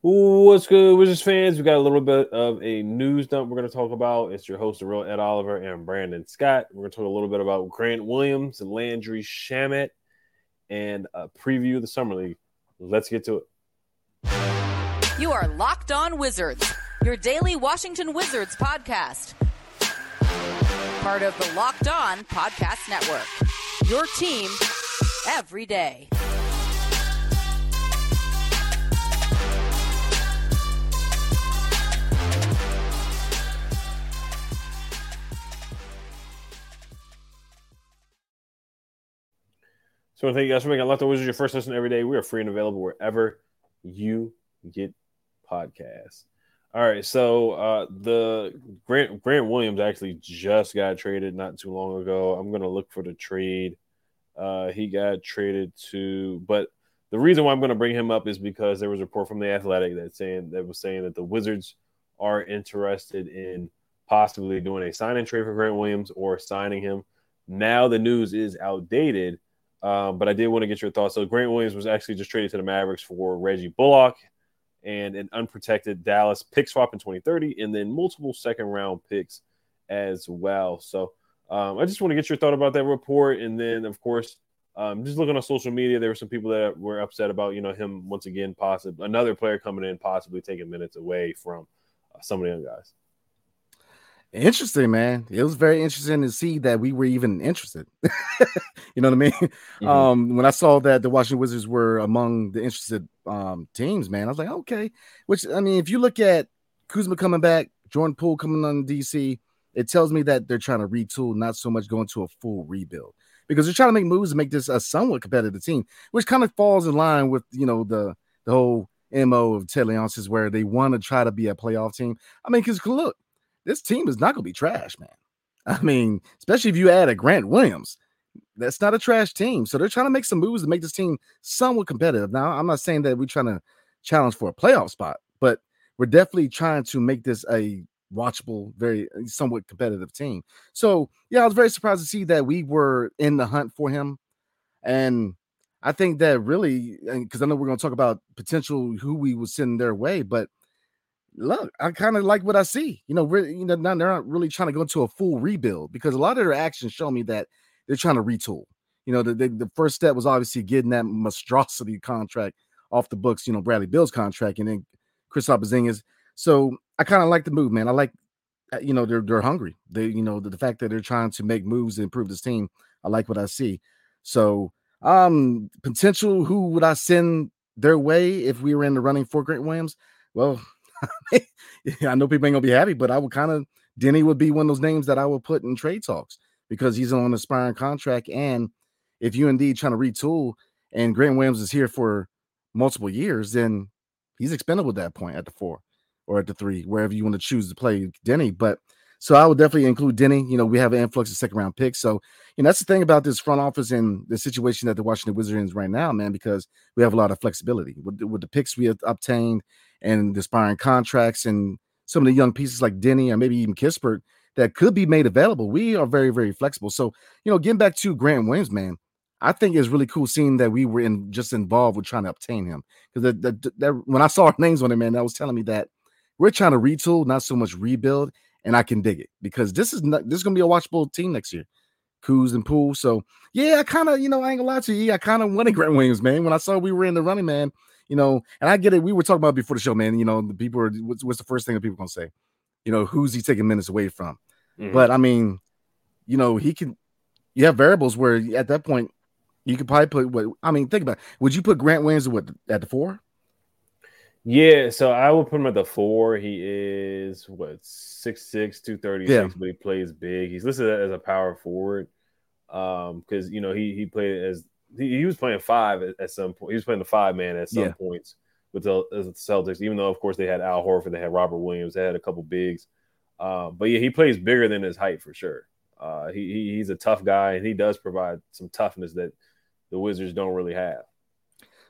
What's good, Wizards fans? We got a little bit of a news dump we're going to talk about. It's your host, the real Ed Oliver and Brandon Scott. We're going to talk a little bit about Grant Williams and Landry Shamet and a preview of the Summer League. Let's get to it. You are Locked On Wizards, your daily Washington Wizards podcast. Part of the Locked On Podcast Network. Your team every day. So, I thank you guys for making Wizards your first listen every day. We are free and available wherever you get podcasts. All right, so uh, the Grant Grant Williams actually just got traded not too long ago. I'm gonna look for the trade. Uh, he got traded to, but the reason why I'm to bring him up is because there was a report from the Athletic that saying that was saying that the Wizards are interested in possibly doing a sign and trade for Grant Williams or signing him. Now the news is outdated, um, but I did want to get your thoughts. So Grant Williams was actually just traded to the Mavericks for Reggie Bullock and an unprotected Dallas pick swap in 2030, and then multiple second round picks as well. So um, I just want to get your thought about that report, and then of course, um, just looking on social media, there were some people that were upset about you know him once again, possibly another player coming in, possibly taking minutes away from uh, some of the young guys. Interesting, man. It was very interesting to see that we were even interested. you know what I mean? Mm-hmm. Um, when I saw that the Washington Wizards were among the interested um, teams, man, I was like, okay. Which I mean, if you look at Kuzma coming back, Jordan Poole coming on DC, it tells me that they're trying to retool, not so much going to a full rebuild because they're trying to make moves to make this a somewhat competitive team, which kind of falls in line with you know the the whole mo of Ted Leonsis where they want to try to be a playoff team. I mean, because look, this team is not going to be trash, man. I mean, especially if you add a Grant Williams, that's not a trash team. So they're trying to make some moves to make this team somewhat competitive. Now, I'm not saying that we're trying to challenge for a playoff spot, but we're definitely trying to make this a watchable, very uh, somewhat competitive team. So yeah, I was very surprised to see that we were in the hunt for him, and I think that really because I know we're going to talk about potential who we would send their way, but look, I kind of like what I see. You know, really, you know, now they're not really trying to go into a full rebuild because a lot of their actions show me that they're trying to retool. You know, the, the, the first step was obviously getting that monstrosity contract off the books. You know, Bradley Beal's contract, and then Kristaps Porzingis. So I kind of like the move, man. I like, uh, you know, they're they're hungry. They, you know, the, the fact that they're trying to make moves to improve this team. I like what I see. So, um, potential. Who would I send their way if we were in the running for Grant Williams? Well, I know people ain't gonna be happy, but I would kind of Deni would be one of those names that I would put in trade talks because he's on an aspiring contract. And if you indeed trying to retool and Grant Williams is here for multiple years, then he's expendable at that point at the four or at the three, wherever you want to choose to play Deni. But so I would definitely include Deni. You know, we have an influx of second round picks. So, you know, that's the thing about this front office and the situation that the Washington Wizards is right now, man, because we have a lot of flexibility with, with the picks we have obtained and the aspiring contracts and some of the young pieces like Deni or maybe even Kispert that could be made available. We are very, very flexible. So, you know, getting back to Grant Williams, man, I think it's really cool seeing that we were in just involved with trying to obtain him. Because that, that, when I saw our names on it, man, that was telling me that we're trying to retool, not so much rebuild, and I can dig it because this is not this is gonna be a watchable team next year. Kuz and Poole. So yeah, I kind of, you know, I ain't gonna lie to you. I kind of wanted Grant Williams, man. When I saw we were in the running, man, you know, and I get it. We were talking about before the show, man. You know, the people are what's, what's the first thing that people gonna say? You know, who's he taking minutes away from? Mm-hmm. But I mean, you know, he can. You have variables where at that point you could probably put what I mean. Think about. It. Would you put Grant Williams what at the four? Yeah, so I would put him at the four. He is what six six, two thirty six, yeah. but he plays big. He's listed as a power forward. Um, because you know, he he played as he, he was playing five at, at, some point. He was playing the five man at some yeah. points with the, the Celtics. Even though, of course, they had Al Horford, they had Robert Williams, they had a couple bigs. Uh, but yeah, he plays bigger than his height for sure. Uh, he, he, he's a tough guy, and he does provide some toughness that the Wizards don't really have.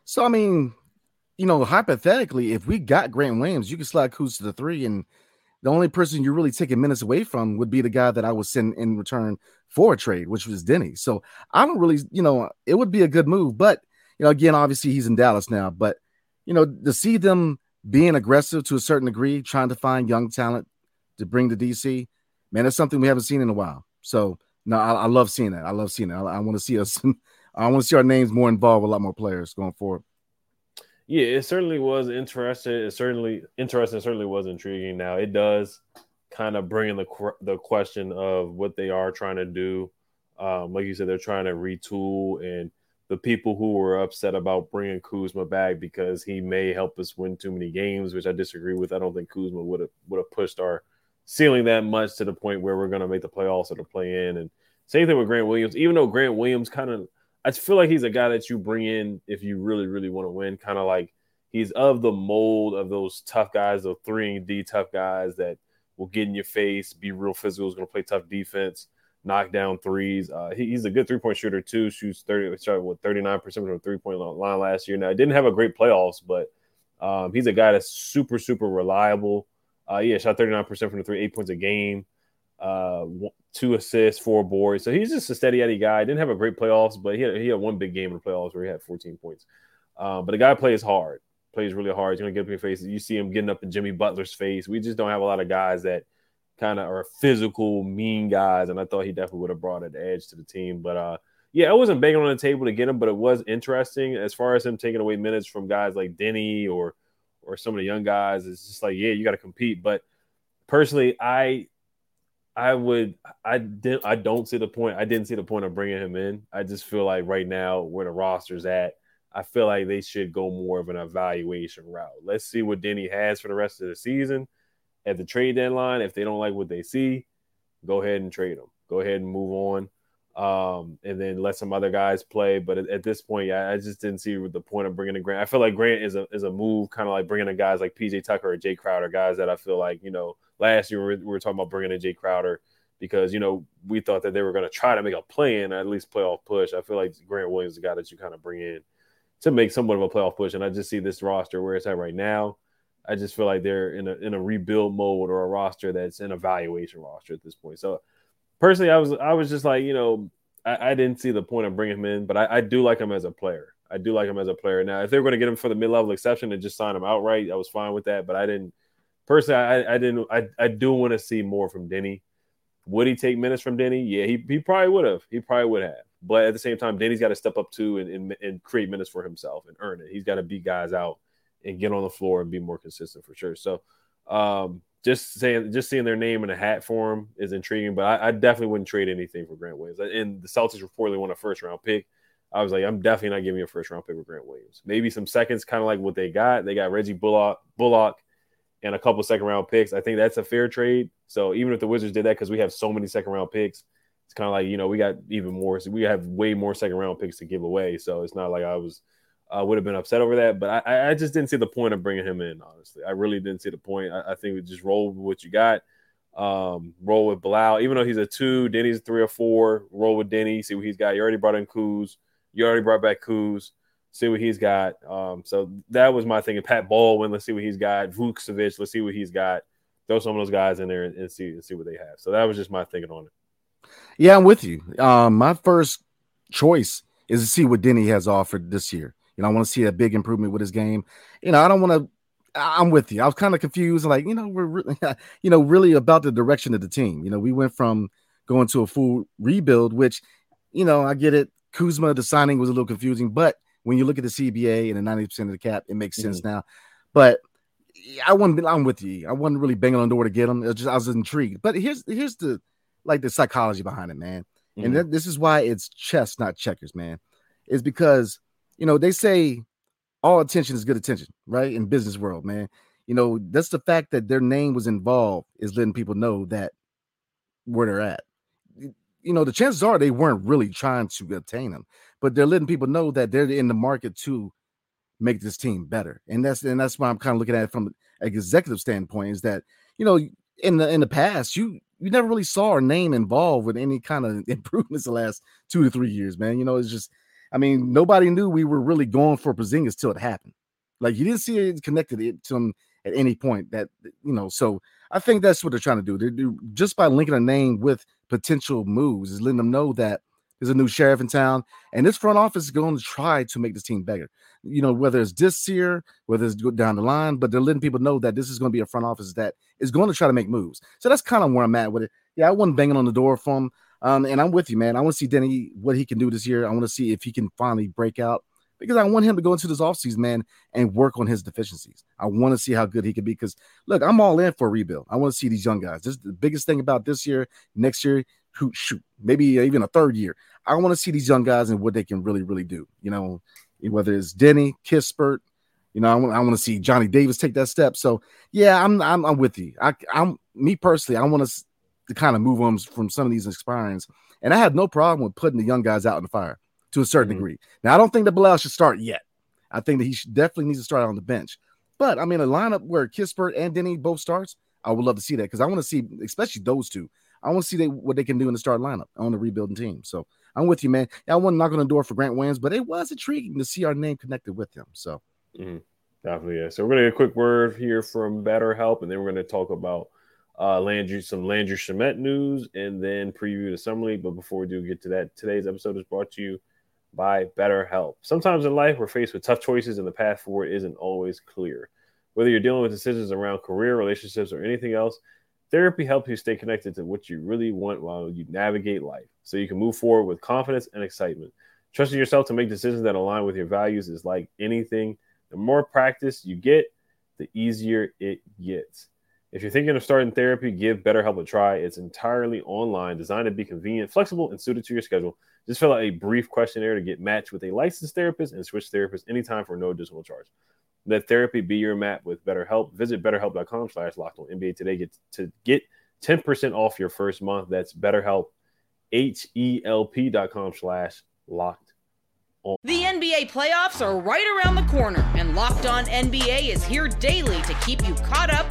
So I mean, you know, hypothetically, if we got Grant Williams, you could slide Kuz to the three, and the only person you're really taking minutes away from would be the guy that I would send in return for a trade, which was Deni. So I don't really, you know, it would be a good move, but you know, again, obviously he's in Dallas now, but you know, to see them being aggressive to a certain degree, trying to find young talent to bring to DC, man, that's something we haven't seen in a while. So no, I, I love seeing that. I love seeing that. I, I want to see us. I want to see our names more involved with a lot more players going forward. Yeah, it certainly was interesting. It certainly interesting. Certainly was intriguing. Now it does kind of bring in the the question of what they are trying to do. Um, like you said, they're trying to retool, and the people who were upset about bringing Kuzma back because he may help us win too many games, which I disagree with. I don't think Kuzma would have would have pushed our ceiling that much to the point where we're going to make the playoffs or the play in. And same thing with Grant Williams. Even though Grant Williams kind of, I feel like he's a guy that you bring in if you really really want to win. Kind of like he's of the mold of those tough guys, those three and D tough guys that will get in your face, be real physical, is going to play tough defense knock down threes. Uh, he, he's a good three point shooter too. Shoots thirty, started with thirty nine percent from the three point line last year. Now, didn't have a great playoffs, but um, he's a guy that's super super reliable. Uh, yeah, shot thirty nine percent from the three, eight points a game, uh, two assists, four boards. So he's just a steady Eddie guy. Didn't have a great playoffs, but he had, he had one big game in the playoffs where he had fourteen points. Um, but the guy plays hard, plays really hard. He's gonna get up in your face. You see him getting up in Jimmy Butler's face. We just don't have a lot of guys that kind of are physical, mean guys, and I thought he definitely would have brought an edge to the team. But uh, yeah, I wasn't banging on the table to get him, but it was interesting as far as him taking away minutes from guys like Deni or or some of the young guys. It's just like, yeah, you got to compete. But personally, I I would I did I don't see the point. I didn't see the point of bringing him in. I just feel like right now where the roster's at. I feel like they should go more of an evaluation route. Let's see what Deni has for the rest of the season at the trade deadline. If they don't like what they see, go ahead and trade them. Go ahead and move on. Um, and then let some other guys play. But at, at this point, yeah, I just didn't see the point of bringing a Grant. I feel like Grant is a is a move, kind of like bringing in guys like PJ Tucker or Jay Crowder, guys that I feel like you know last year we were, we were talking about bringing in Jay Crowder because you know we thought that they were going to try to make a play in, at least playoff push. I feel like Grant Williams is the guy that you kind of bring in to make somewhat of a playoff push, and I just see this roster where it's at right now. I just feel like they're in a in a rebuild mode or a roster that's an evaluation roster at this point. So personally, I was I was just like you know I, I didn't see the point of bringing him in, but I, I, do like him as a player. I do like him as a player. Now, if they were going to get him for the mid level exception and just sign him outright, I was fine with that. But I didn't personally. I, I didn't. I, I do want to see more from Deni. Would he take minutes from Deni? Yeah, he, he probably would have. He probably would have. But at the same time, Deni's got to step up too and, and, and create minutes for himself and earn it. He's got to beat guys out and get on the floor and be more consistent for sure. So um, just saying, just seeing their name in a hat for him is intriguing. But I, I, definitely wouldn't trade anything for Grant Williams. And the Celtics reportedly want a first round pick. I was like, I'm definitely not giving you a first round pick with Grant Williams. Maybe some seconds, kind of like what they got. They got Reggie Bullock, Bullock, and a couple second round picks. I think that's a fair trade. So even if the Wizards did that, because we have so many second round picks, it's kind of like you know we got even more. We have way more second round picks to give away. So it's not like I was uh, would have been upset over that. But I, I just didn't see the point of bringing him in. Honestly, I really didn't see the point. I, I think we just roll with what you got. Um, roll with Bilal, even though he's a two, Deni's a three or four. Roll with Deni, see what he's got. You already brought in Kuz. You already brought back Kuz. See what he's got. Um, so that was my thing. Pat Baldwin, let's see what he's got. Vukcevic, let's see what he's got. Throw some of those guys in there and, and see and see what they have. So that was just my thinking on it. Yeah, I'm with you. Um, my first choice is to see what Deni has offered this year. You know, I want to see a big improvement with his game. You know, I don't want to. I'm with you. I was kind of confused, like you know, we're really, you know, really about the direction of the team. You know, we went from going to a full rebuild, which, you know, I get it. Kuzma, the signing was a little confusing, but when you look at the CBA and the 90 percent of the cap, it makes sense mm-hmm. now. But I wasn't. I'm with you. I wasn't really banging on the door to get him. It just I was intrigued. But here's here's the like the psychology behind it, man. Mm-hmm. And th- this is why it's chess, not checkers, man. Is because you know, they say all attention is good attention, right? In business world, man. You know, that's the fact that their name was involved is letting people know that where they're at. You know, the chances are they weren't really trying to obtain them, but they're letting people know that they're in the market to make this team better. And that's and that's why I'm kind of looking at it from an executive standpoint is that you know in the in the past you you never really saw a name involved with any kind of improvements the last two to three years, man. You know, it's just I mean, nobody knew we were really going for Porzingis till it happened. Like you didn't see it connected it to him at any point that you know, so I think that's what they're trying to do. They do just by linking a name with potential moves is letting them know that there's a new sheriff in town, and this front office is going to try to make this team better. You know, whether it's this year, whether it's down the line, but they're letting people know that this is going to be a front office that is going to try to make moves. So that's kind of where I'm at with it. Yeah, I wasn't banging on the door from, um, and I'm with you, man. I want to see Deni what he can do this year. I want to see if he can finally break out because I want him to go into this offseason, man, and work on his deficiencies. I want to see how good he can be because look, I'm all in for a rebuild. I want to see these young guys. This is the biggest thing about this year, next year, who shoot, maybe even a third year. I want to see these young guys and what they can really, really do. You know, whether it's Deni, Kispert, you know, I want, I want to see Johnny Davis take that step. So yeah, I'm I'm, I'm with you. I, I'm me personally. I want to to kind of move on from some of these expirings, and I have no problem with putting the young guys out in the fire to a certain mm-hmm. degree. Now, I don't think that Bilal should start yet. I think that he should, definitely needs to start on the bench. But I mean, a lineup where Kispert and Deni both starts, I would love to see that because I want to see, especially those two. I want to see they, what they can do in the start lineup on the rebuilding team. So I'm with you, man. I wasn't knocking on the door for Grant Williams, but it was intriguing to see our name connected with him. So mm-hmm. definitely, yeah. So we're gonna get a quick word here from BetterHelp, and then we're gonna talk about uh, Landry, some Landry Shamet news, and then preview the summer league. But before we do get to that, today's episode is brought to you by BetterHelp. Sometimes in life, we're faced with tough choices, and the path forward isn't always clear. Whether you're dealing with decisions around career, relationships, or anything else, therapy helps you stay connected to what you really want while you navigate life so you can move forward with confidence and excitement. Trusting yourself to make decisions that align with your values is like anything. The more practice you get, the easier it gets. If you're thinking of starting therapy, give BetterHelp a try. It's entirely online, designed to be convenient, flexible, and suited to your schedule. Just fill out a brief questionnaire to get matched with a licensed therapist and switch therapists anytime for no additional charge. Let therapy be your map with BetterHelp. Visit betterhelp.com slash locked on NBA today get to get 10% off your first month. That's BetterHelp, H-E-L-P dot com slash locked on. The NBA playoffs are right around the corner, and Locked On NBA is here daily to keep you caught up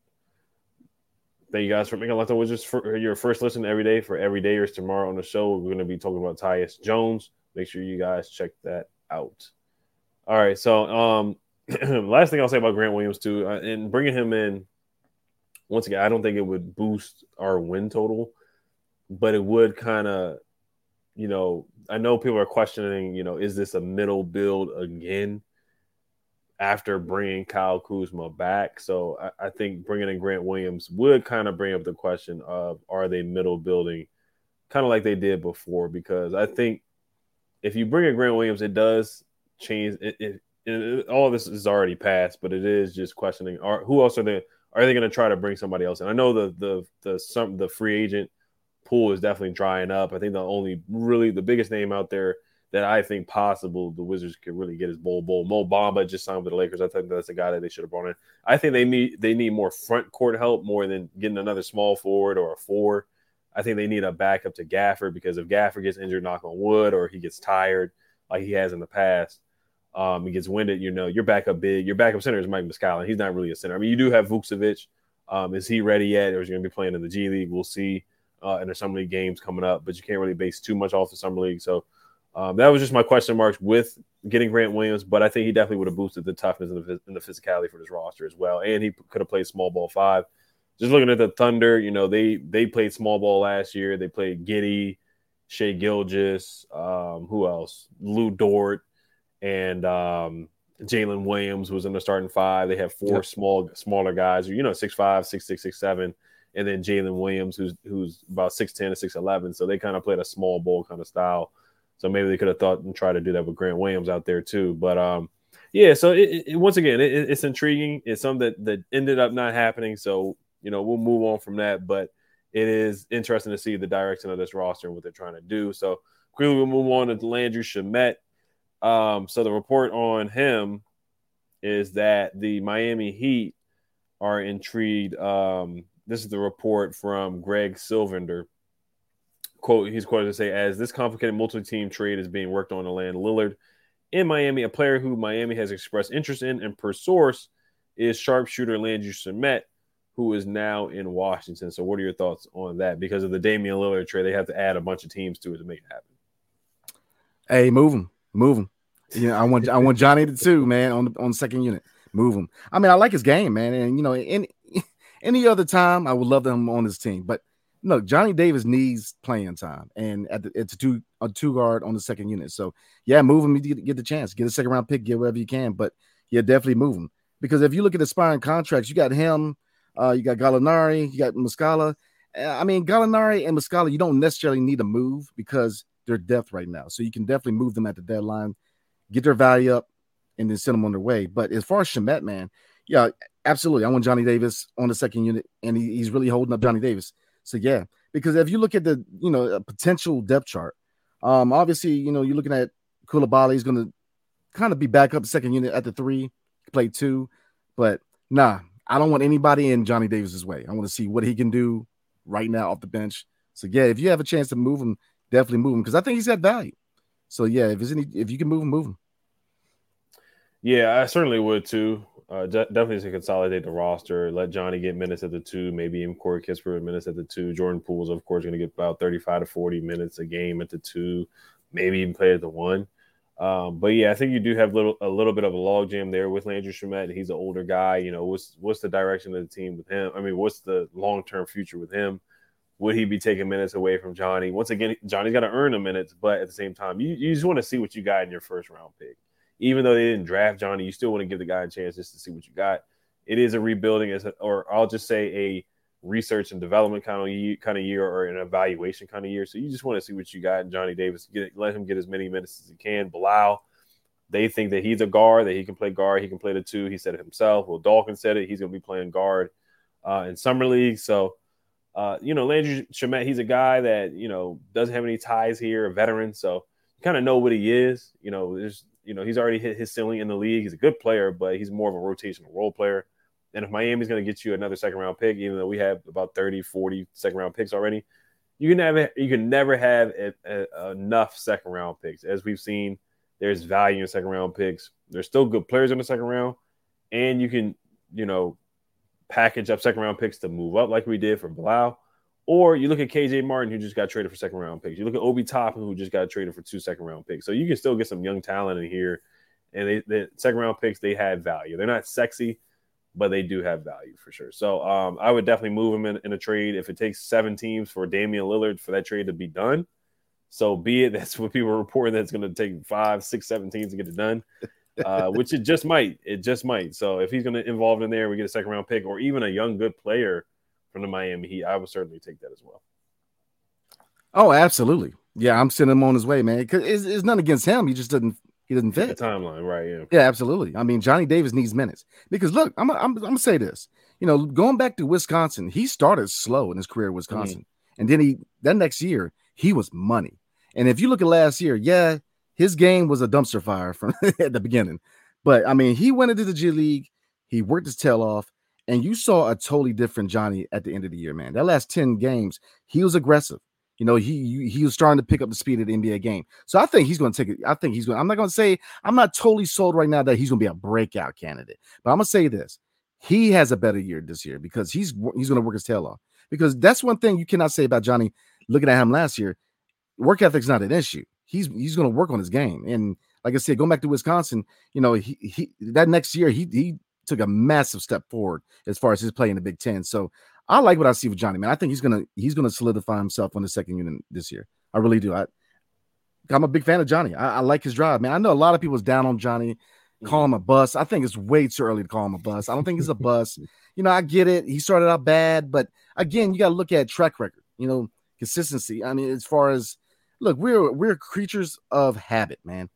Thank you guys for making Locked On Wizards for your first listen every day for every day or tomorrow on the show. We're going to be talking about Tyus Jones Make sure you guys check that out. All right. So, um, last thing I'll say about Grant Williams too, uh, and bringing him in once again, I don't think it would boost our win total, but it would kind of, you know, I know people are questioning, you know, is this a middle build again after bringing Kyle Kuzma back? So I, I think bringing in Grant Williams would kind of bring up the question of are they middle building, kind of like they did before? Because I think if you bring in Grant Williams, it does change. It, it, it, all this is already passed, but it is just questioning: are who else are they? Are they going to try to bring somebody else? And I know the the the some the free agent pool is definitely drying up. I think the only really the biggest name out there that I think possible the Wizards could really get is Bol Bol. Mo Bamba just signed with the Lakers. I think that's a guy that they should have brought in. I think they need they need more front court help more than getting another small forward or a four. I think they need a backup to Gafford because if Gafford gets injured, knock on wood, or he gets tired like he has in the past, um, he gets winded. You know, your backup big, your backup center is Mike Muscala. He's not really a center. I mean, you do have Vucevic. Um, is he ready yet, or is he going to be playing in the G League? We'll see. Uh, in the summer league games coming up, but you can't really base too much off the summer league. So um, that was just my question marks with getting Grant Williams, but I think he definitely would have boosted the toughness and the, and the physicality for this roster as well. And he could have played small ball five just looking at the Thunder, you know, they they played small ball last year. They played Giddy, Shai Gilgeous, um, who else? Lu Dort, and um, Jalen Williams was in the starting five. They have four yep. small smaller guys, you know, six five, six six, six seven, and then Jalen Williams, who's who's about six ten to six eleven. So they kind of played a small ball kind of style. So maybe they could have thought and tried to do that with Grant Williams out there too. But um, yeah. So it, it, once again, it, it's intriguing. It's something that that ended up not happening. So you know, we'll move on from that. But it is interesting to see the direction of this roster and what they're trying to do. So quickly we'll move on to Landry Shamet. Um, so the report on him is that the Miami Heat are intrigued. Um, this is the report from Greg Sylvander. Quote, he's quoted to say, as this complicated multi-team trade is being worked on to land Lillard in Miami, a player who Miami has expressed interest in, and per source is sharpshooter Landry Shamet, who is now in Washington. So, what are your thoughts on that? Because of the Damian Lillard trade, they have to add a bunch of teams to it to make it happen. Hey, move him, move him. You know, I want I want Johnny to too, man, on the on the second unit. Move him. I mean, I like his game, man, and you know, any any other time, I would love him on his team. But look, Johnny Davis needs playing time, and at the it's a two a two guard on the second unit. So yeah, move him. Get, get the chance, get a second round pick, get whatever you can. But yeah, definitely move him because if you look at aspiring contracts, you got him, uh, you got Gallinari, you got Muscala. Uh, I mean, Gallinari and Muscala, you don't necessarily need to move because they're depth right now. So you can definitely move them at the deadline, get their value up, and then send them on their way. But as far as Shamet, man, yeah, absolutely. I want Johnny Davis on the second unit, and he, he's really holding up Johnny Davis. So yeah, because if you look at the you know potential depth chart, um, obviously you know you're looking at Coulibaly is going to kind of be back up second unit at the three, play two, but nah, I don't want anybody in Johnny Davis's way. I want to see what he can do right now off the bench. So yeah, if you have a chance to move him, definitely move him because I think he's got value. So yeah, if there's any, if you can move him, move him. Yeah, I certainly would too. Uh, de- definitely to consolidate the roster, let Johnny get minutes at the two, maybe even Corey Kispert minutes at the two. Jordan Poole's, of course, going to get about 35 to 40 minutes a game at the two, maybe even play at the one. Um, but yeah, I think you do have little a little bit of a logjam there with Landry Shamet. He's an older guy. You know, what's what's the direction of the team with him? I mean, what's the long term future with him? Would he be taking minutes away from Johnny? Once again, Johnny's got to earn the minutes, but at the same time, you, you just want to see what you got in your first round pick even though they didn't draft Johnny, you still want to give the guy a chance just to see what you got. It is a rebuilding, as or I'll just say a research and development kind of year, kind of year or an evaluation kind of year. So you just want to see what you got in Johnny Davis. Get let him get as many minutes as he can. Bilal, they think that he's a guard, that he can play guard, he can play the two. He said it himself. Well, Dawkins said it. He's going to be playing guard uh, in summer league. So, uh, you know, Landry Shamet, he's a guy that you know doesn't have any ties here, a veteran. So you kind of know what he is. You know, there's you know, he's already hit his ceiling in the league. He's a good player, but he's more of a rotational role player. And if Miami's going to get you another second round pick, even though we have about 30, 40 second round picks already, you can never you can never have a, a, enough second round picks. As we've seen, there's value in second round picks. There's still good players in the second round, and you can you know package up second round picks to move up like we did for Bilal. Or you look at KJ Martin, who just got traded for second round picks. You look at Obi Toppin, who just got traded for two second round picks. So you can still get some young talent in here. And they, the second round picks, they had value. They're not sexy, but they do have value for sure. So um, I would definitely move them in, in, a trade. If it takes seven teams for Damian Lillard for that trade to be done, so be it. That's what people are reporting that it's going to take five, six, seven teams to get it done, uh, which it just might. It just might. So if he's going to involve in there, we get a second round pick or even a young, good player from the Miami Heat, I would certainly take that as well. Oh, absolutely. Yeah, I'm sending him on his way, man. Because it's, it's nothing against him. He just doesn't he doesn't fit the timeline, right? Yeah, yeah, absolutely. I mean, Johnny Davis needs minutes because look, I'm I'm, I'm gonna say this. You know, going back to Wisconsin, he started slow in his career at Wisconsin, mm-hmm. and then he that next year he was money. And if you look at last year, yeah, his game was a dumpster fire from at the beginning, but I mean, he went into the G League, he worked his tail off, and you saw a totally different Johnny at the end of the year, man. That last 10 games, he was aggressive. You know, he he was starting to pick up the speed of the NBA game. So I think he's going to take it. I think he's going. I'm not going to say I'm not totally sold right now that he's going to be a breakout candidate, but I'm going to say this: he has a better year this year because he's he's going to work his tail off. Because that's one thing you cannot say about Johnny. Looking at him last year, work ethic's not an issue. He's he's going to work on his game, and like I said, going back to Wisconsin, you know, he, he that next year he he took a massive step forward as far as his play in the Big Ten. So I like what I see with Johnny, man. I think he's gonna he's gonna solidify himself on the second unit this year. I really do. I I'm a big fan of Johnny. I, I like his drive, man. I know a lot of people's down on Johnny, mm-hmm. call him a bus. I think it's way too early to call him a bus. I don't think he's a bus. You know, I get it. He started out bad, but again, you got to look at track record. You know, consistency. I mean, as far as look, we're we're creatures of habit, man.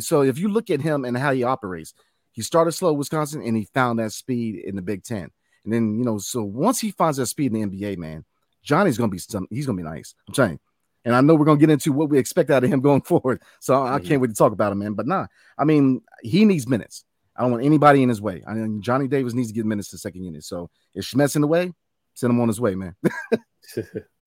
So if you look at him and how he operates, he started slow Wisconsin and he found that speed in the Big Ten. And then, you know, so once he finds that speed in the NBA, man, Johnny's gonna be some he's gonna be nice. I'm you. And I know we're gonna get into what we expect out of him going forward. So mm-hmm. I can't wait to talk about him, man. But nah, I mean, he needs minutes. I don't want anybody in his way. I mean, Johnny Davis needs to get minutes to second unit. So if Shamet's in the way, send him on his way, man.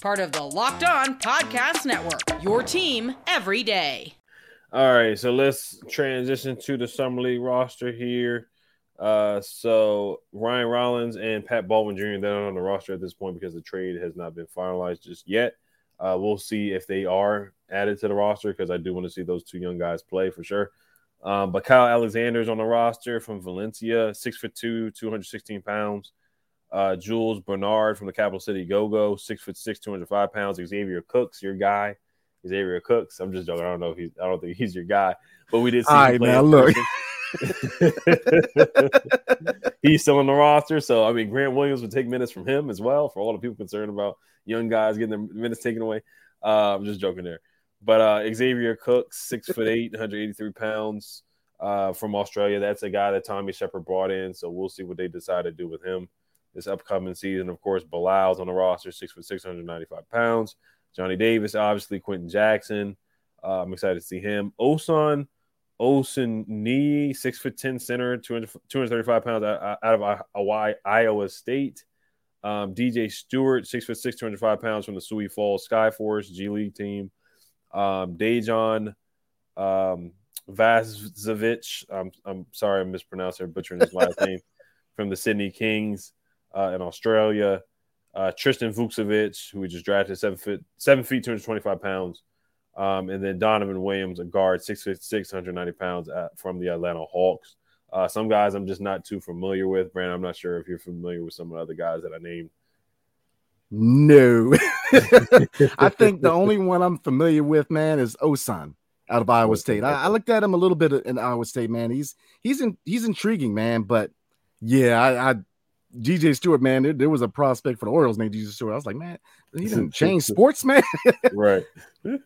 part of the Locked On Podcast Network. Your team every day. All right, so let's transition to the summer league roster here. Uh, so Ryan Rollins and Pat Baldwin Jr. they're not on the roster at this point because the trade has not been finalized just yet. Uh, we'll see if they are added to the roster because I do want to see those two young guys play for sure. Um, but Kyle Alexander's on the roster from Valencia, six foot two, 216 pounds. Uh, Jules Bernard from the Capital City Go Go, six foot six, 205 pounds. Xavier Cooks, your guy. Xavier Cooks. I'm just joking. I don't know. He's, I don't think he's your guy, but we did see. All right, man. Look. he's still on the roster. So, I mean, Grant Williams would take minutes from him as well for all the people concerned about young guys getting their minutes taken away. Uh, I'm just joking there. But uh, Xavier Cooks, six foot eight, 183 pounds uh, from Australia. That's a guy that Tommy Sheppard brought in. So we'll see what they decide to do with him this upcoming season. Of course, Bilal's on the roster, six foot six hundred ninety five pounds. Johnny Davis, obviously, Quenton Jackson. Uh, I'm excited to see him. Osun Osunniyi, six foot ten center, 200, 235 pounds out, of Hawaii, Iowa State. Um, DJ Stewart, six foot six, 205 pounds from the Sioux Falls Skyforce G League team. Um, Dejan um, Vazovic, I'm, I'm sorry, I'm mispronouncing or butchering his last name, from the Sydney Kings uh, in Australia. Uh, Tristan Vukcevic, who we just drafted, seven foot, seven feet, 225 pounds. Um, and then Donovan Williams, a guard, six six, 190 pounds at, from the Atlanta Hawks. Uh, some guys I'm just not too familiar with. Brandon, I'm not sure if you're familiar with some of the other guys that I named. No, I think the only one I'm familiar with, man, is Osun out of Iowa State. I, I, looked at him a little bit in Iowa State, man. He's he's in, he's intriguing, man. But yeah, I, I DJ Stewart, man, there, there, was a prospect for the Orioles named DJ Stewart. I was like, man, he didn't change sports, man. right. All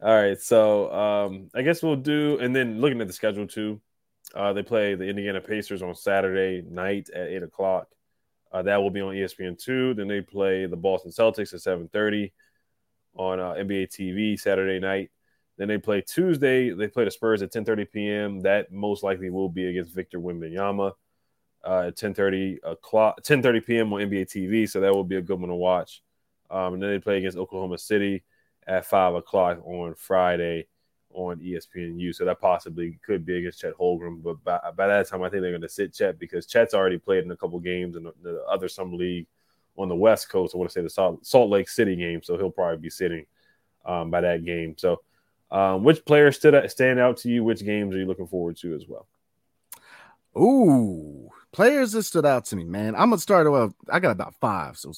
right. So um, I guess we'll do, and then looking at the schedule too, uh, they play the Indiana Pacers on Saturday night at eight o'clock. Uh, that will be on ESPN two. Then they play the Boston Celtics at seven thirty on uh, NBA TV Saturday night. Then they play Tuesday. They play the Spurs at ten thirty p.m. That most likely will be against Victor Wembanyama uh, at 10:30 o'clock, 10:30 p.m. on NBA TV. So that will be a good one to watch. Um, and then they play against Oklahoma City at five o'clock on Friday on ESPNU. So that possibly could be against Chet Holmgren, but by, by that time, I think they're going to sit Chet because Chet's already played in a couple games in the, the other summer league on the West Coast. I want to say the Salt, Lake City game, so he'll probably be sitting um, by that game. So, um, which players stand out to you? Which games are you looking forward to as well? Ooh, players that stood out to me, man. I'm gonna start with I got about five, so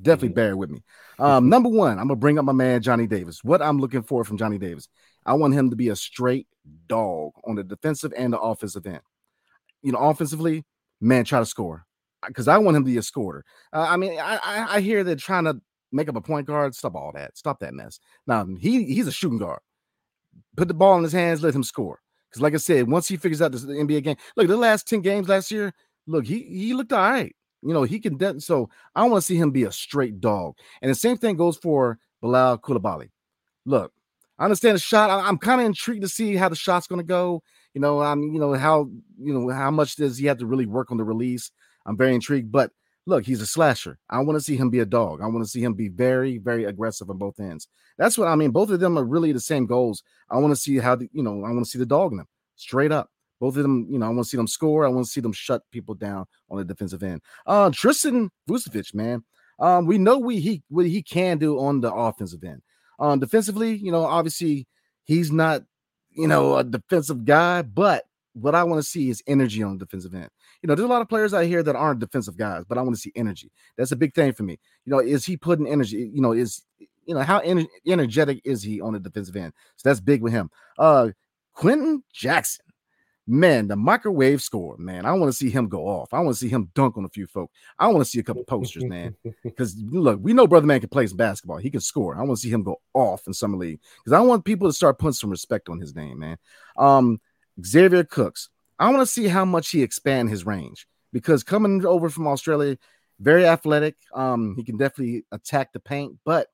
definitely mm-hmm. bear with me. Um, number one, I'm gonna bring up my man Johnny Davis. What I'm looking for from Johnny Davis, I want him to be a straight dog on the defensive and the offensive end. You know, offensively, man, try to score because I want him to be a scorer. Uh, I mean, I, I, I hear they're trying to make up a point guard. Stop all that. Stop that mess. Now he he's a shooting guard. Put the ball in his hands. Let him score. Because, like I said, once he figures out this the NBA game, look, the last 10 games last year, look, he he looked all right. You know, he can de- so I want to see him be a straight dog. And the same thing goes for Bilal Coulibaly. Look, I understand the shot. I, am kind of intrigued to see how the shot's going to go. You know, I'm, you know, how, you know, how much does he have to really work on the release? I'm very intrigued, but look, he's a slasher. I want to see him be a dog. I want to see him be very, very aggressive on both ends. That's what I mean. Both of them are really the same goals. I want to see how the, you know, I want to see the dog in them straight up. Both of them, you know, I want to see them score. I want to see them shut people down on the defensive end. Uh, Tristan Vukcevic, man. Um, we know we he what he can do on the offensive end. Um, defensively, you know, obviously he's not, you know, a defensive guy, but what I want to see is energy on the defensive end. You know, there's a lot of players out here that aren't defensive guys, but I want to see energy. That's a big thing for me. You know, is he putting energy? You know, is you know how ener- energetic is he on the defensive end? So that's big with him. Uh, Quenton Jackson man, the microwave score, man. I want to see him go off. I want to see him dunk on a few folk. I want to see a couple posters, man. Because look, we know brother man can play some basketball. He can score. I want to see him go off in summer league because I want people to start putting some respect on his name, man. Um, Xavier Cooks. I want to see how much he expand his range because coming over from Australia, very athletic. Um, he can definitely attack the paint, but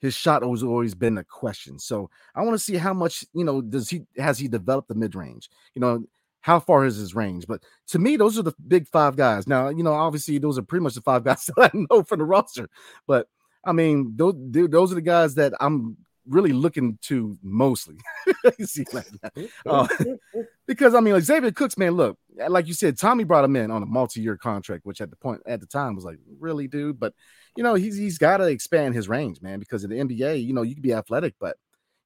his shot has always been a question. So I want to see how much, you know, does he has he developed the mid range? You know, how far is his range? But to me, those are the big five guys. Now, you know, obviously those are pretty much the five guys that I know from the roster. But I mean, those those are the guys that I'm really looking to mostly. see, like mm, mm, uh, mm, because I mean, like Xavier Cooks, man, look, like you said, Tommy brought him in on a multi-year contract, which at the point at the time was like, really, dude. But you know, he's he's got to expand his range, man, because in the NBA, you know, you can be athletic, but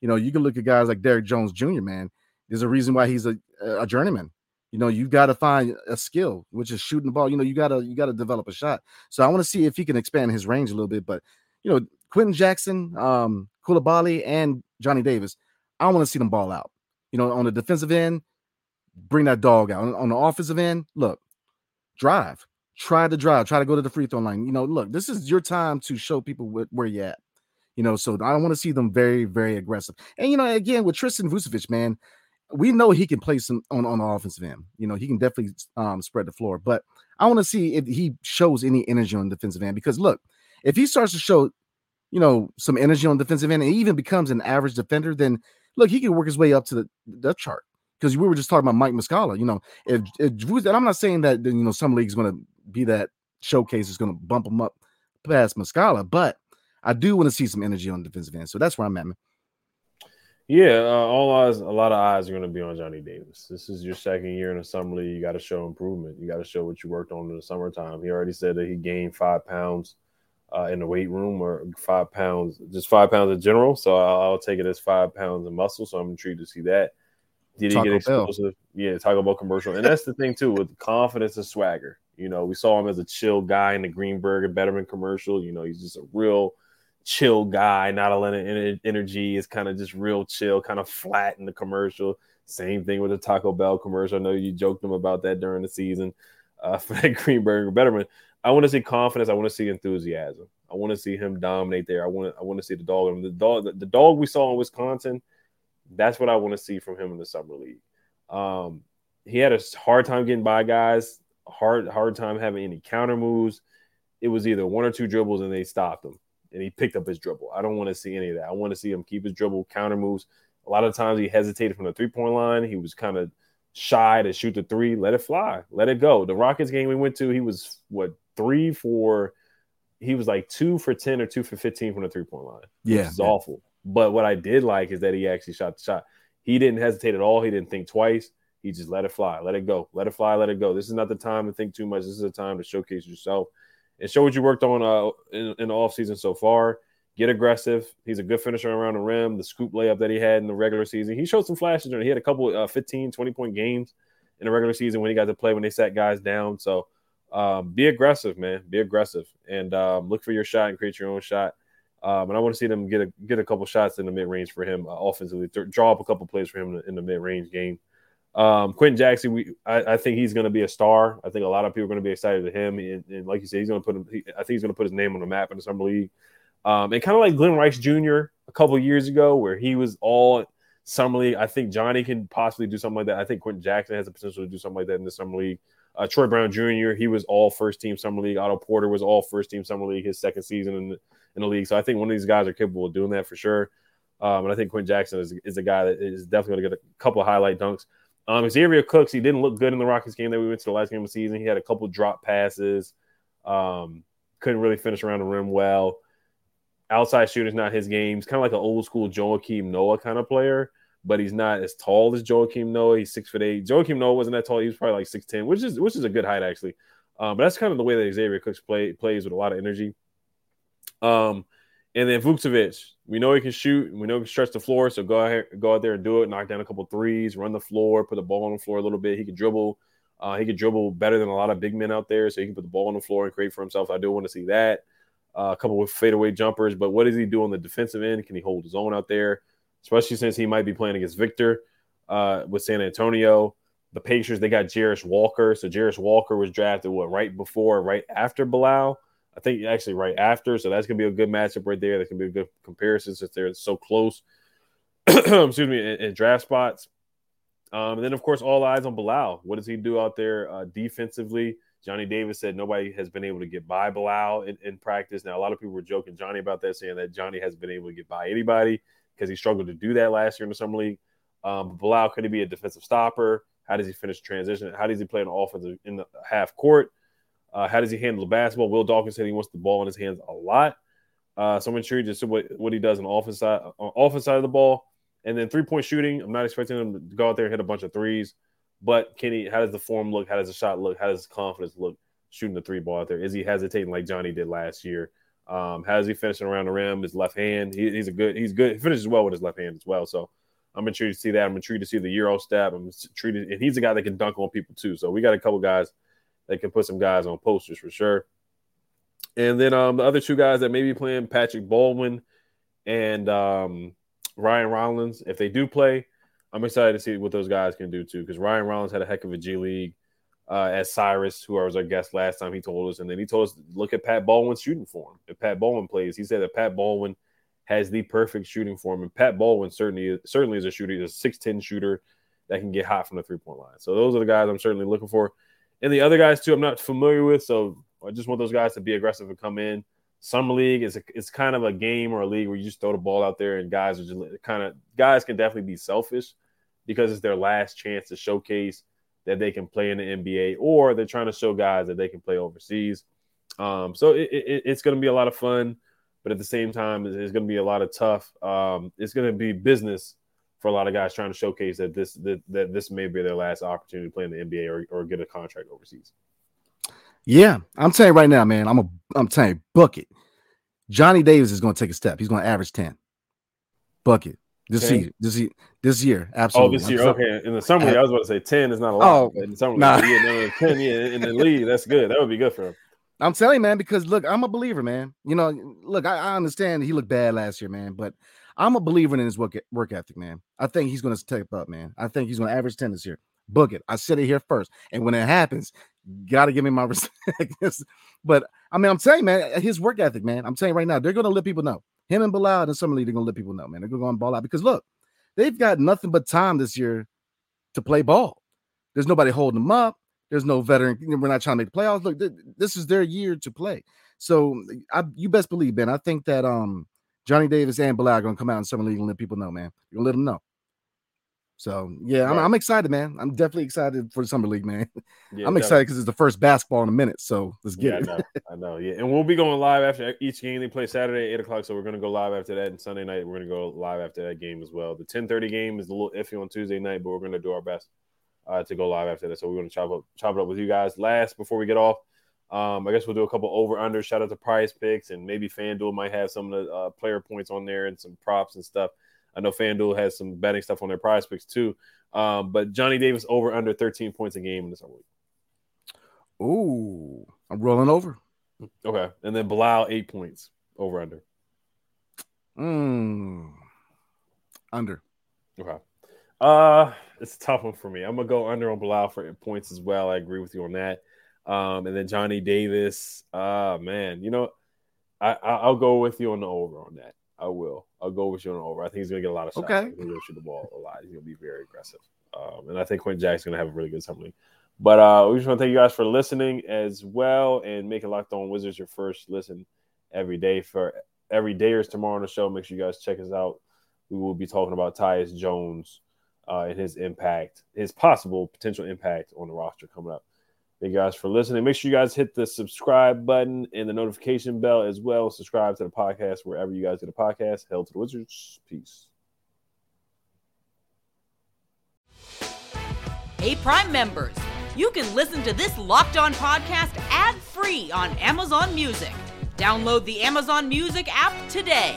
you know, you can look at guys like Derrick Jones Jr., man. There's a reason why he's a, a journeyman. You know, you've got to find a skill, which is shooting the ball. You know, you gotta you gotta develop a shot. So I want to see if he can expand his range a little bit. But you know, Quenton Jackson, um, Coulibaly, and Johnny Davis, I want to see them ball out. You know, on the defensive end, bring that dog out. On, on the offensive end, look, drive try to drive, try to go to the free throw line. You know, look, this is your time to show people wh- where you're at. You know, so I want to see them very, very aggressive. And you know, again with Tristan Vukcevic, man, we know he can play some on, on the offensive end. You know, he can definitely um, spread the floor. But I want to see if he shows any energy on the defensive end because look, if he starts to show, you know, some energy on defensive end and even becomes an average defender, then look, he can work his way up to the depth chart. Because we were just talking about Mike Muscala. You know, if, if and I'm not saying that you know some leagues going to be that showcase is going to bump him up past Muscala, but I do want to see some energy on defensive end. So that's where I'm at, man. Yeah, uh, all eyes, a lot of eyes are going to be on Johnny Davis. This is your second year in the summer league. You got to show improvement. You got to show what you worked on in the summertime. He already said that he gained five pounds uh, in the weight room, or five pounds, just five pounds in general. So I'll, I'll take it as five pounds of muscle. So I'm intrigued to see that. Did Taco he get explosive? Bell. Yeah, Taco Bell commercial, and that's the thing too with confidence and swagger. You know, we saw him as a chill guy in the Greenberg and Bederman commercial. You know, he's just a real chill guy, not a lot of energy. Is kind of just real chill, kind of flat in the commercial. Same thing with the Taco Bell commercial. I know you joked him about that during the season uh, for that Greenberg and Bederman. I want to see confidence. I want to see enthusiasm. I want to see him dominate there. I want I want to see the dog. The dog, the, the dog we saw in Wisconsin. That's what I want to see from him in the summer league. Um, he had a hard time getting by guys hard hard time having any counter moves. It was either one or two dribbles and they stopped him and he picked up his dribble. I don't want to see any of that. I want to see him keep his dribble, counter moves. A lot of times he hesitated from the three point line. He was kind of shy to shoot the three. Let it fly. Let it go. The Rockets game we went to, he was what three for he was like two for 10 or two for 15 from the three point line. Yeah. It's yeah. awful. But what I did like is that he actually shot the shot. He didn't hesitate at all. He didn't think twice. He just let it fly, let it go, let it fly, let it go. This is not the time to think too much. This is the time to showcase yourself and show what you worked on uh, in, in the offseason so far. Get aggressive. He's a good finisher around the rim. The scoop layup that he had in the regular season, he showed some flashes. He had a couple uh, 15, 20 point games in the regular season when he got to play when they sat guys down. So um, be aggressive, man. Be aggressive and um, look for your shot and create your own shot. Um, and I want to see them get a get a couple shots in the mid range for him uh, offensively. Draw up a couple plays for him in the, in the mid range game. Um, Quenton Jackson, we I, I think he's going to be a star. I think a lot of people are going to be excited to him, and, and, like you said, he's going to put him. He, I think he's going to put his name on the map in the summer league. Um, and kind of like Glen Rice Jr. a couple years ago, where he was all summer league. I think Johnny can possibly do something like that. I think Quenton Jackson has the potential to do something like that in the summer league. Uh, Troy Brown Jr. He was all first team summer league. Otto Porter was all first team summer league his second season in the, in the league. So I think one of these guys are capable of doing that for sure. Um, and I think Quenton Jackson is, is a guy that is definitely going to get a couple of highlight dunks. Um, Xavier Cooks, he didn't look good in the Rockets game that we went to the last game of the season. He had a couple drop passes, um, couldn't really finish around the rim well. Outside shooter's not his game. He's kind of like an old school Joakim Noah kind of player, but he's not as tall as Joakim Noah. He's six foot eight. Joakim Noah wasn't that tall. He was probably like six ten, which is which is a good height actually. Um, but that's kind of the way that Xavier Cooks play plays with a lot of energy. Um, And then Vukcevic, we know he can shoot. We know he can stretch the floor. So go ahead, go out there and do it. Knock down a couple threes, run the floor, put the ball on the floor a little bit. He can dribble. Uh, he can dribble better than a lot of big men out there. So he can put the ball on the floor and create for himself. I do want to see that. Uh, a couple of fadeaway jumpers. But what does he do on the defensive end? Can he hold his own out there? Especially since he might be playing against Victor uh, with San Antonio. The Pacers, they got Jarace Walker. So Jarace Walker was drafted what right before, right after Bilal. I think actually right after. So that's gonna be a good matchup right there. That's gonna be a good comparison since they're so close. excuse me, in, in, draft spots. Um, and then of course all eyes on Bilal. What does he do out there uh, defensively? Johnny Davis said nobody has been able to get by Bilal in, in, practice. Now a lot of people were joking Johnny about that, saying that Johnny hasn't been able to get by anybody because he struggled to do that last year in the summer league. Um, Bilal could he be a defensive stopper? How does he finish transition? How does he play an offensive in the half court? Uh, how does he handle the basketball? Will Dawkins said he wants the ball in his hands a lot. Uh, so I'm intrigued to see what, what he does on offense side, on offense side of the ball. And then three point shooting, I'm not expecting him to go out there and hit a bunch of threes. But he? How does the form look? How does the shot look? How does confidence look shooting the three ball out there? Is he hesitating like Johnny did last year? Um, how is he finishing around the rim? His left hand. He, he's a good. He's good. He finishes well with his left hand as well. So I'm intrigued to see that. I'm intrigued to see the Euro step. I'm intrigued, and he's a guy that can dunk on people too. So we got a couple guys that can put some guys on posters for sure. And then um, the other two guys that may be playing, Patrick Baldwin and um, Ryan Rollins, if they do play, I'm excited to see what those guys can do too. Because Ryan Rollins had a heck of a G League. Uh, as Cyrus, who I was our guest last time, he told us, and then he told us look at Pat Baldwin's shooting form. If Pat Baldwin plays, he said that Pat Baldwin has the perfect shooting form, and Pat Baldwin certainly certainly is a shooter. He's a six ten shooter that can get hot from the three point line. So those are the guys I'm certainly looking for. And the other guys too, I'm not familiar with, so I just want those guys to be aggressive and come in. Summer league is a, it's kind of a game or a league where you just throw the ball out there, and guys are just kind of guys can definitely be selfish because it's their last chance to showcase that they can play in the NBA, or they're trying to show guys that they can play overseas. Um, so it, it, it's going to be a lot of fun, but at the same time, it's going to be a lot of tough. Um, it's going to be business for a lot of guys trying to showcase that this that, that this may be their last opportunity to play in the NBA or, or get a contract overseas. Yeah, I'm telling you right now, man. I'm a I'm telling you, bucket. Johnny Davis is going to take a step. He's going to average ten. Bucket this okay. year. This year. This year. Oh, absolutely. Oh, this year. okay. In the summer, I was about to say ten is not a lot. Oh, in the summer, nah. yeah, ten. Yeah, in the league, that's good. That would be good for him. I'm telling you, man, because look, I'm a believer, man. You know, look, I, I understand he looked bad last year, man, but I'm a believer in his work work ethic, man. I think he's going to step up, man. I think he's going to average ten this year. Book it. I said it here first, and when it happens, got to give me my respect. but I mean, I'm saying, man, his work ethic, man. I'm saying right now, they're going to let people know. Him and Bilal and Summer League, they're to let people know, man. They're to go and ball out because look, they've got nothing but time this year to play ball. There's nobody holding them up. There's no veteran. We're not trying to make the playoffs. Look, this is their year to play. So I, you best believe, Ben. I think that um Johnny Davis and Bilal are gonna come out in summer league and let people know, man. You're gonna let them know. So yeah, I'm, I'm, excited, man. I'm definitely excited for the summer league, man. Yeah, I'm excited because it's the first basketball in a minute. So let's get yeah, it. I know, I know, yeah. And we'll be going live after each game. They play Saturday at eight o'clock, so we're gonna go live after that. And Sunday night we're gonna go live after that game as well. The 10:30 game is a little iffy on Tuesday night, but we're gonna do our best uh, to go live after that. So we're gonna chop up chop it up with you guys. Last before we get off, um, I guess we'll do a couple over under. Shout out to PrizePicks, and maybe FanDuel might have some of the uh, player points on there and some props and stuff. I know FanDuel has some betting stuff on their PrizePicks too. Um, but Johnny Davis over under 13 points a game in summer week. Ooh, I'm rolling over. Okay, and then Bilal eight points over under. Hmm. under. Okay. Uh, it's a tough one for me. I'm gonna go under on Bilal for points as well. I agree with you on that. Um, and then Johnny Davis. Uh man, you know, I, I will go with you on the over on that. I will. I'll go with you on over. I think he's gonna get a lot of shots. Okay. He's gonna shoot the ball a lot. He's gonna be very aggressive. Um, and I think Quenton Jackson's gonna have a really good summer league. But uh, we just want to thank you guys for listening as well and make making Locked On Wizards your first listen every day for every day or tomorrow on the show. Make sure you guys check us out. We will be talking about Tyus Jones uh, and his impact, his possible potential impact on the roster coming up. Thank you guys for listening. Make sure you guys hit the subscribe button and the notification bell as well. Subscribe to the podcast wherever you guys get a podcast. Hell to the Wizards. Peace. Hey, Prime members, you can listen to this locked on podcast ad free on Amazon Music. Download the Amazon Music app today.